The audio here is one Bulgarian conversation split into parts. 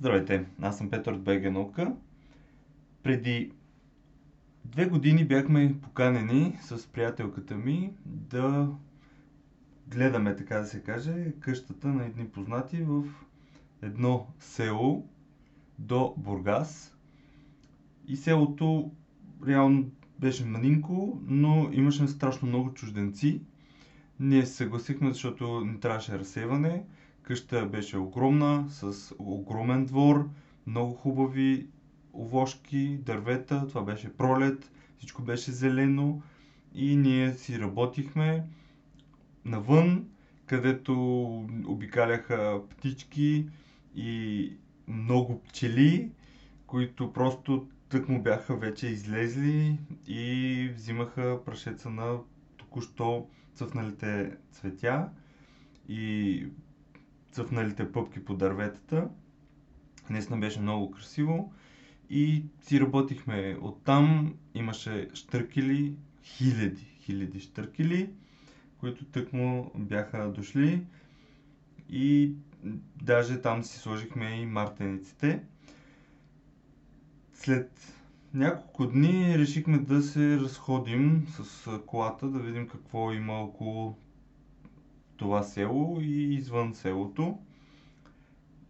Здравейте, аз съм Петър от БГ Наука. Преди две години бяхме поканени с приятелката ми да гледаме, така да се каже, къщата на едни познати в едно село до Бургас. И селото реално беше манинко, но имаше страшно много чужденци. Ние се съгласихме, защото не трябваше разсеване. Къща беше огромна, с огромен двор, много хубави овошки, дървета, това беше пролет, всичко беше зелено и ние си работихме навън, където обикаляха птички и много пчели, които просто тък му бяха вече излезли и взимаха прашеца на току-що цъфналите цветя. И цъфналите пъпки по дърветата. Наистина беше много красиво и си работихме оттам. Имаше штъркели, хиляди, хиляди штъркели, които тък му бяха дошли и даже там си сложихме и мартениците. След няколко дни решихме да се разходим с колата, да видим какво има около това село и извън селото.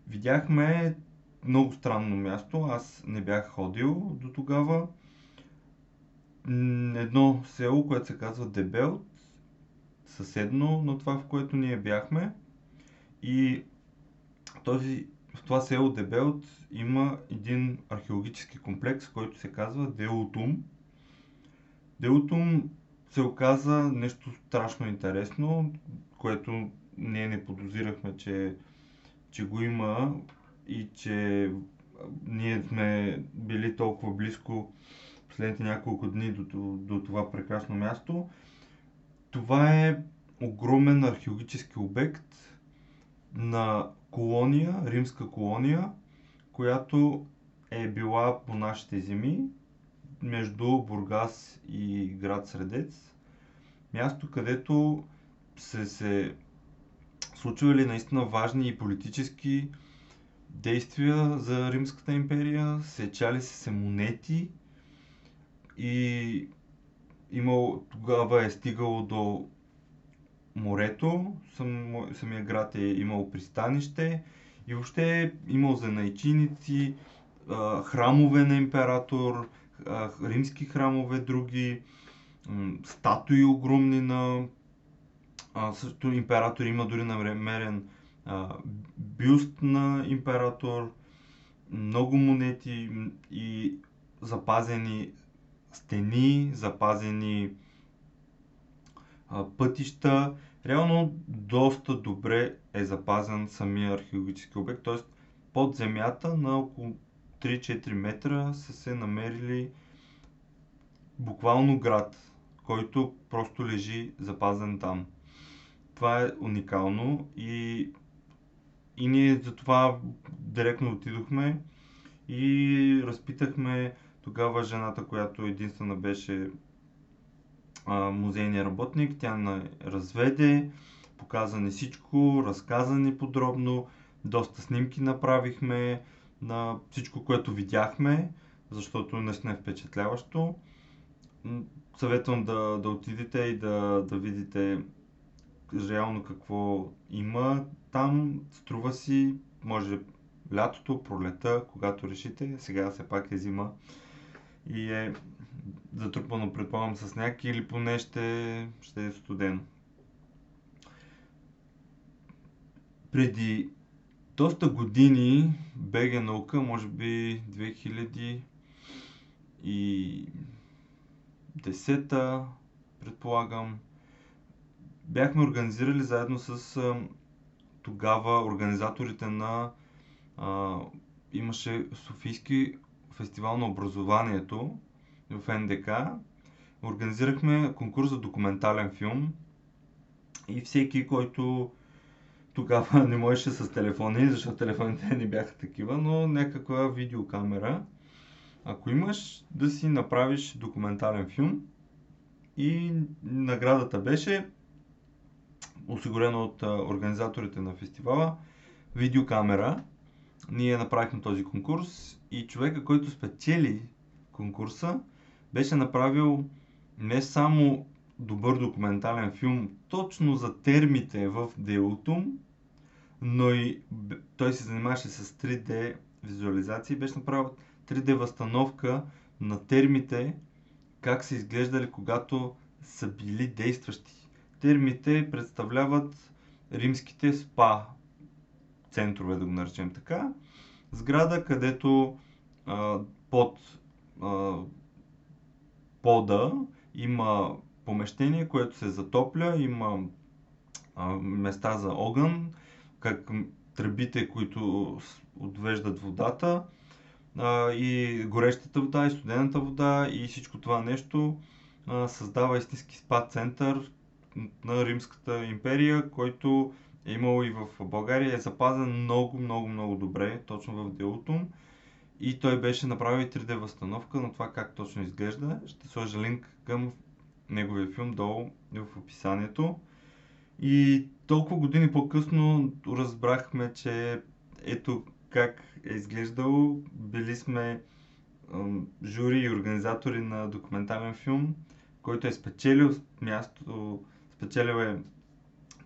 Видяхме много странно място. Аз не бях ходил до тогава. Едно село, което се казва Дебелт, съседно на това, в което ние бяхме. И този, в това село Дебелт има един археологически комплекс, който се казва Деутум. Деутум се оказа нещо страшно интересно, което ние не подозирахме, че, че го има и че ние сме били толкова близко последните няколко дни до, до, това прекрасно място. Това е огромен археологически обект на колония, римска колония, която е била по нашите земи, между Бургас и град Средец. Място, където се, се случвали наистина важни и политически действия за Римската империя, сечали се се монети? И имал, тогава е стигало до морето, сам, самия град е имал пристанище. И въобще е имал занайчиници, храмове на император, римски храмове, други, статуи огромни на също император има дори намерен а, бюст на император, много монети и запазени стени, запазени а, пътища. Реално доста добре е запазен самия археологически обект, т.е. под земята на около 3-4 метра са се намерили буквално град, който просто лежи запазен там. Това е уникално и, и ние за това директно отидохме и разпитахме тогава жената, която единствена беше а, музейния работник. Тя на разведе, показа ни всичко, разказа ни подробно, доста снимки направихме на всичко, което видяхме, защото наистина е впечатляващо. Съветвам да, да отидете и да, да видите реално какво има там. Струва си, може лятото, пролета, когато решите. Сега все пак е зима и е затрупано, предполагам, с сняг или поне ще, ще е студено. Преди доста години БГ наука, може би 2010 предполагам, бяхме организирали заедно с а, тогава организаторите на а, имаше Софийски фестивал на образованието в НДК. Организирахме конкурс за документален филм и всеки, който тогава не можеше с телефони, защото телефоните не бяха такива, но някаква видеокамера. Ако имаш да си направиш документален филм и наградата беше осигурена от организаторите на фестивала, видеокамера, ние направихме този конкурс и човека, който спечели конкурса, беше направил не само добър документален филм точно за термите в делото, но и той се занимаваше с 3D визуализации. Беше направил 3D възстановка на термите, как са изглеждали, когато са били действащи. Термите представляват римските спа центрове, да го наречем така. Сграда, където а, под а, пода има помещение, което се затопля, има а, места за огън, как тръбите, които отвеждат водата а, и горещата вода, и студената вода и всичко това нещо а, създава истински спа център на Римската империя, който е имал и в България, е запазен много, много, много добре, точно в делото. И той беше направил и 3D възстановка на това как точно изглежда. Ще сложа линк към неговия филм долу в описанието. И толкова години по-късно разбрахме, че ето как е изглеждало. Били сме жури и организатори на документален филм, който е спечелил място, спечелил е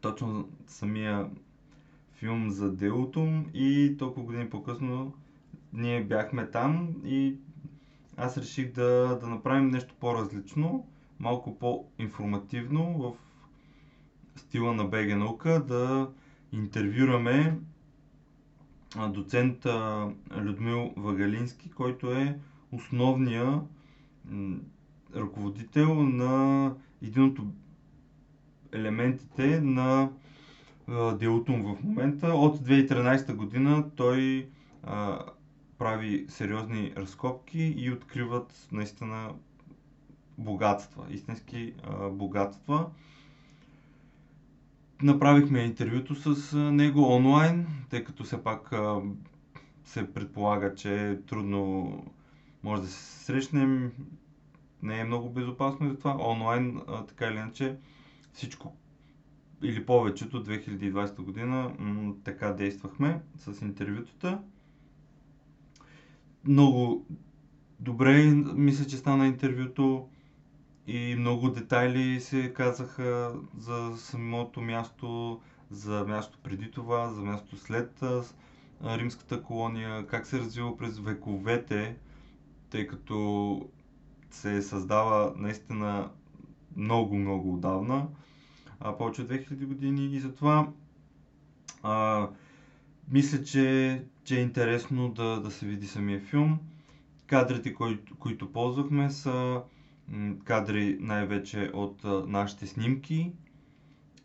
точно самия филм за делото и толкова години по-късно ние бяхме там и аз реших да, да направим нещо по-различно, малко по-информативно в стила на БГ наука, да интервюраме доцент Людмил Вагалински, който е основния ръководител на един от елементите на Делутум в момента. От 2013 година той а, прави сериозни разкопки и откриват наистина богатства, истински а, богатства. Направихме интервюто с него онлайн, тъй като все пак а, се предполага, че е трудно може да се срещнем. Не е много безопасно за това. Онлайн, а, така или иначе, всичко или повечето 2020 година м- така действахме с интервютата. Много добре мисля, че стана интервюто и много детайли се казаха за самото място, за място преди това, за място след римската колония, как се развива през вековете, тъй като се създава наистина много, много отдавна а, повече от 2000 години и затова а, мисля, че, че е интересно да, да се види самия филм. Кадрите, кои, които ползвахме са кадри най-вече от а, нашите снимки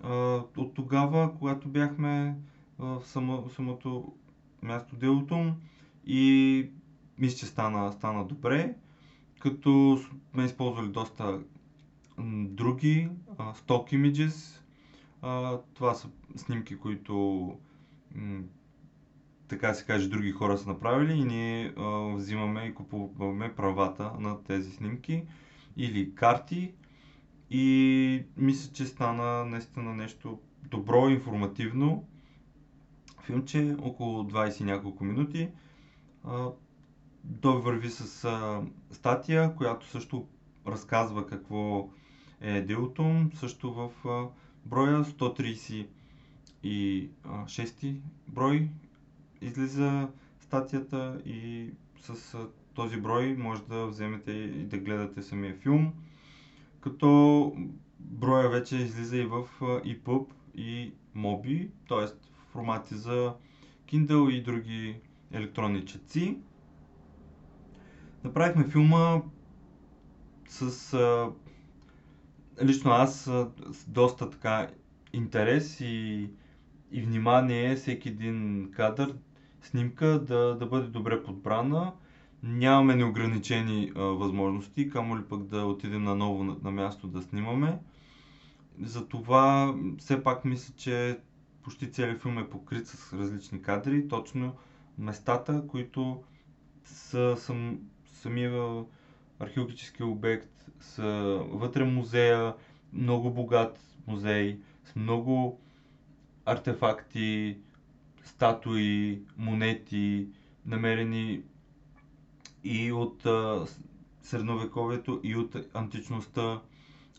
а, от тогава, когато бяхме в само, самото място делото и мисля, че стана, стана добре, като сме използвали доста други сток images. Това са снимки, които така се каже, други хора са направили и ние а, взимаме и купуваме правата на тези снимки или карти и мисля, че стана наистина нещо добро, информативно. Филмче, около 20 няколко минути. Той върви с а, статия, която също разказва какво е делото, също в броя 136 брой излиза статията и с този брой може да вземете и да гледате самия филм. Като броя вече излиза и в EPUB и MOBI, т.е. формати за Kindle и други електронни четци. Направихме филма с лично аз с доста така интерес и, и внимание всеки един кадър, снимка да, да бъде добре подбрана. Нямаме неограничени а, възможности, камо ли пък да отидем наново на, на място да снимаме. Затова все пак мисля, че почти целият филм е покрит с различни кадри, точно местата, които са сам, самия археологически обект, са вътре музея, много богат музей, с много артефакти, статуи, монети, намерени и от средновековието, и от античността.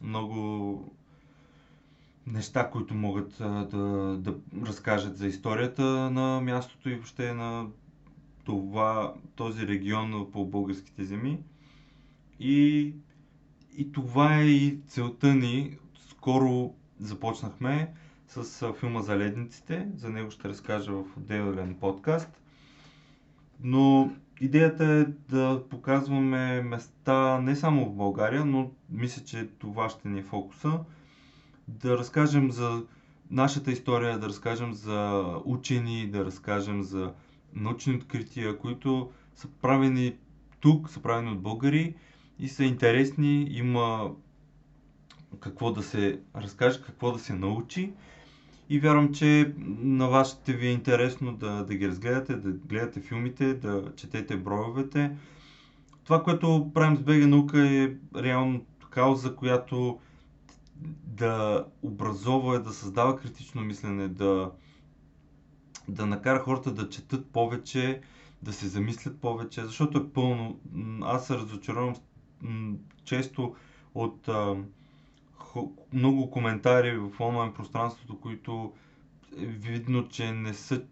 Много неща, които могат да, да разкажат за историята на мястото и въобще на това, този регион по българските земи. И, и това е и целта ни. Скоро започнахме с филма за ледниците. За него ще разкажа в отделен подкаст. Но идеята е да показваме места не само в България, но мисля, че това ще ни е фокуса. Да разкажем за нашата история, да разкажем за учени, да разкажем за научни открития, които са правени тук, са правени от българи и са интересни, има какво да се разкаже, какво да се научи. И вярвам, че на вас ще ви е интересно да, да ги разгледате, да гледате филмите, да четете броевете. Това, което правим с БГ наука е реално кауза, която да образова, да създава критично мислене, да, да накара хората да четат повече, да се замислят повече, защото е пълно. Аз се разочаровам често от а, много коментари в онлайн пространството, които е видно, че не са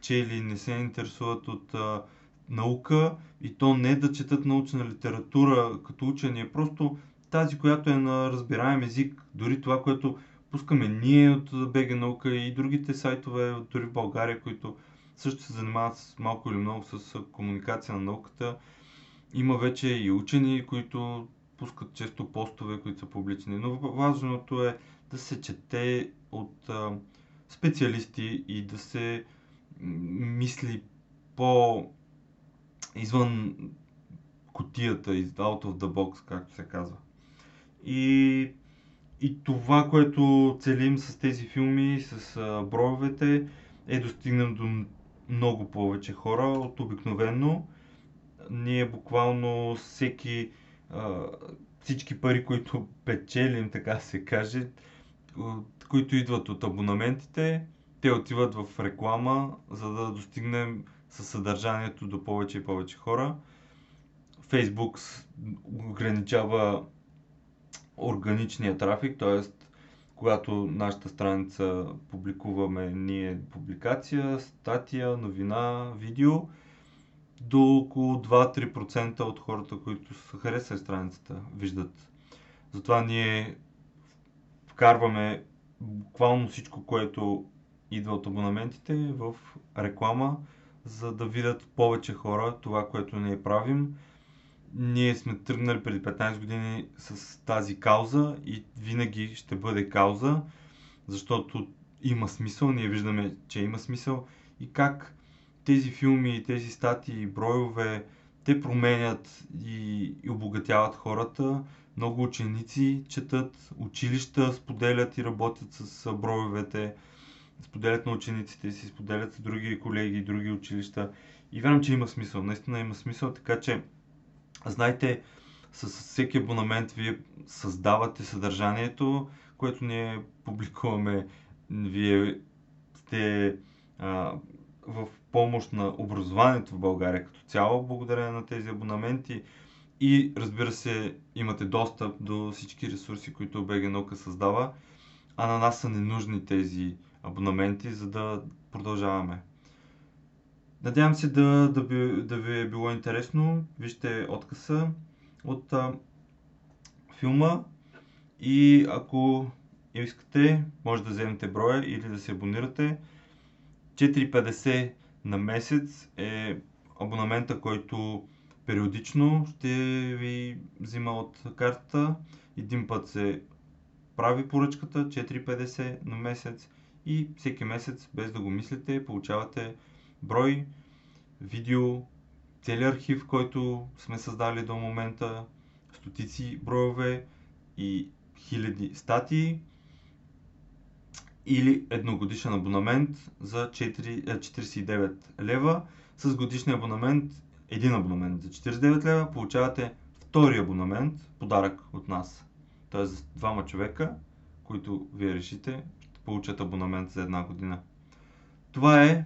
чели, не се интересуват от а, наука и то не да четат научна литература като учени, просто тази, която е на разбираем език, дори това, което пускаме ние от БГ наука и другите сайтове, дори в България, които също се занимават с малко или много с комуникация на науката. Има вече и учени, които пускат често постове, които са публични. Но важното е да се чете от а, специалисти и да се мисли по извън котията, out of the box, както се казва. И, и това, което целим с тези филми, с а, броевете, е достигнем до много повече хора от обикновено. Ние буквално всеки всички пари, които печелим, така се каже, които идват от абонаментите, те отиват в реклама, за да достигнем със съдържанието до повече и повече хора. Facebook ограничава органичния трафик, т.е. когато нашата страница публикуваме ние публикация, статия, новина, видео, до около 2-3% от хората, които са харесали страницата, виждат. Затова ние вкарваме буквално всичко, което идва от абонаментите в реклама, за да видят повече хора това, което ние правим. Ние сме тръгнали преди 15 години с тази кауза и винаги ще бъде кауза, защото има смисъл, ние виждаме, че има смисъл и как тези филми, тези статии, бройове, те променят и, и обогатяват хората. Много ученици четат, училища споделят и работят с бройовете, споделят на учениците си, споделят с други колеги други училища. И вярвам, че има смисъл. Наистина има смисъл, така че знайте, с всеки абонамент вие създавате съдържанието, което ние публикуваме. Вие сте а, помощ на образованието в България като цяло, благодарение на тези абонаменти. И разбира се, имате достъп до всички ресурси, които БГ наука създава, а на нас са ненужни тези абонаменти, за да продължаваме. Надявам се да, да, би, да ви е било интересно. Вижте откъса от а, филма и ако искате, може да вземете броя или да се абонирате. 4,50 на месец е абонамента, който периодично ще ви взима от картата. Един път се прави поръчката 4,50 на месец и всеки месец, без да го мислите, получавате брой, видео, целият архив, който сме създали до момента, стотици броеве и хиляди статии или едногодишен абонамент за 4, 49 е, лева. С годишния абонамент, един абонамент за 49 лева, получавате втори абонамент, подарък от нас. Тоест двама човека, които вие решите, ще получат абонамент за една година. Това е.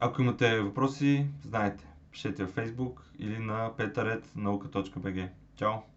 Ако имате въпроси, знаете, пишете в Facebook или на petarет.nauka.bg. Чао!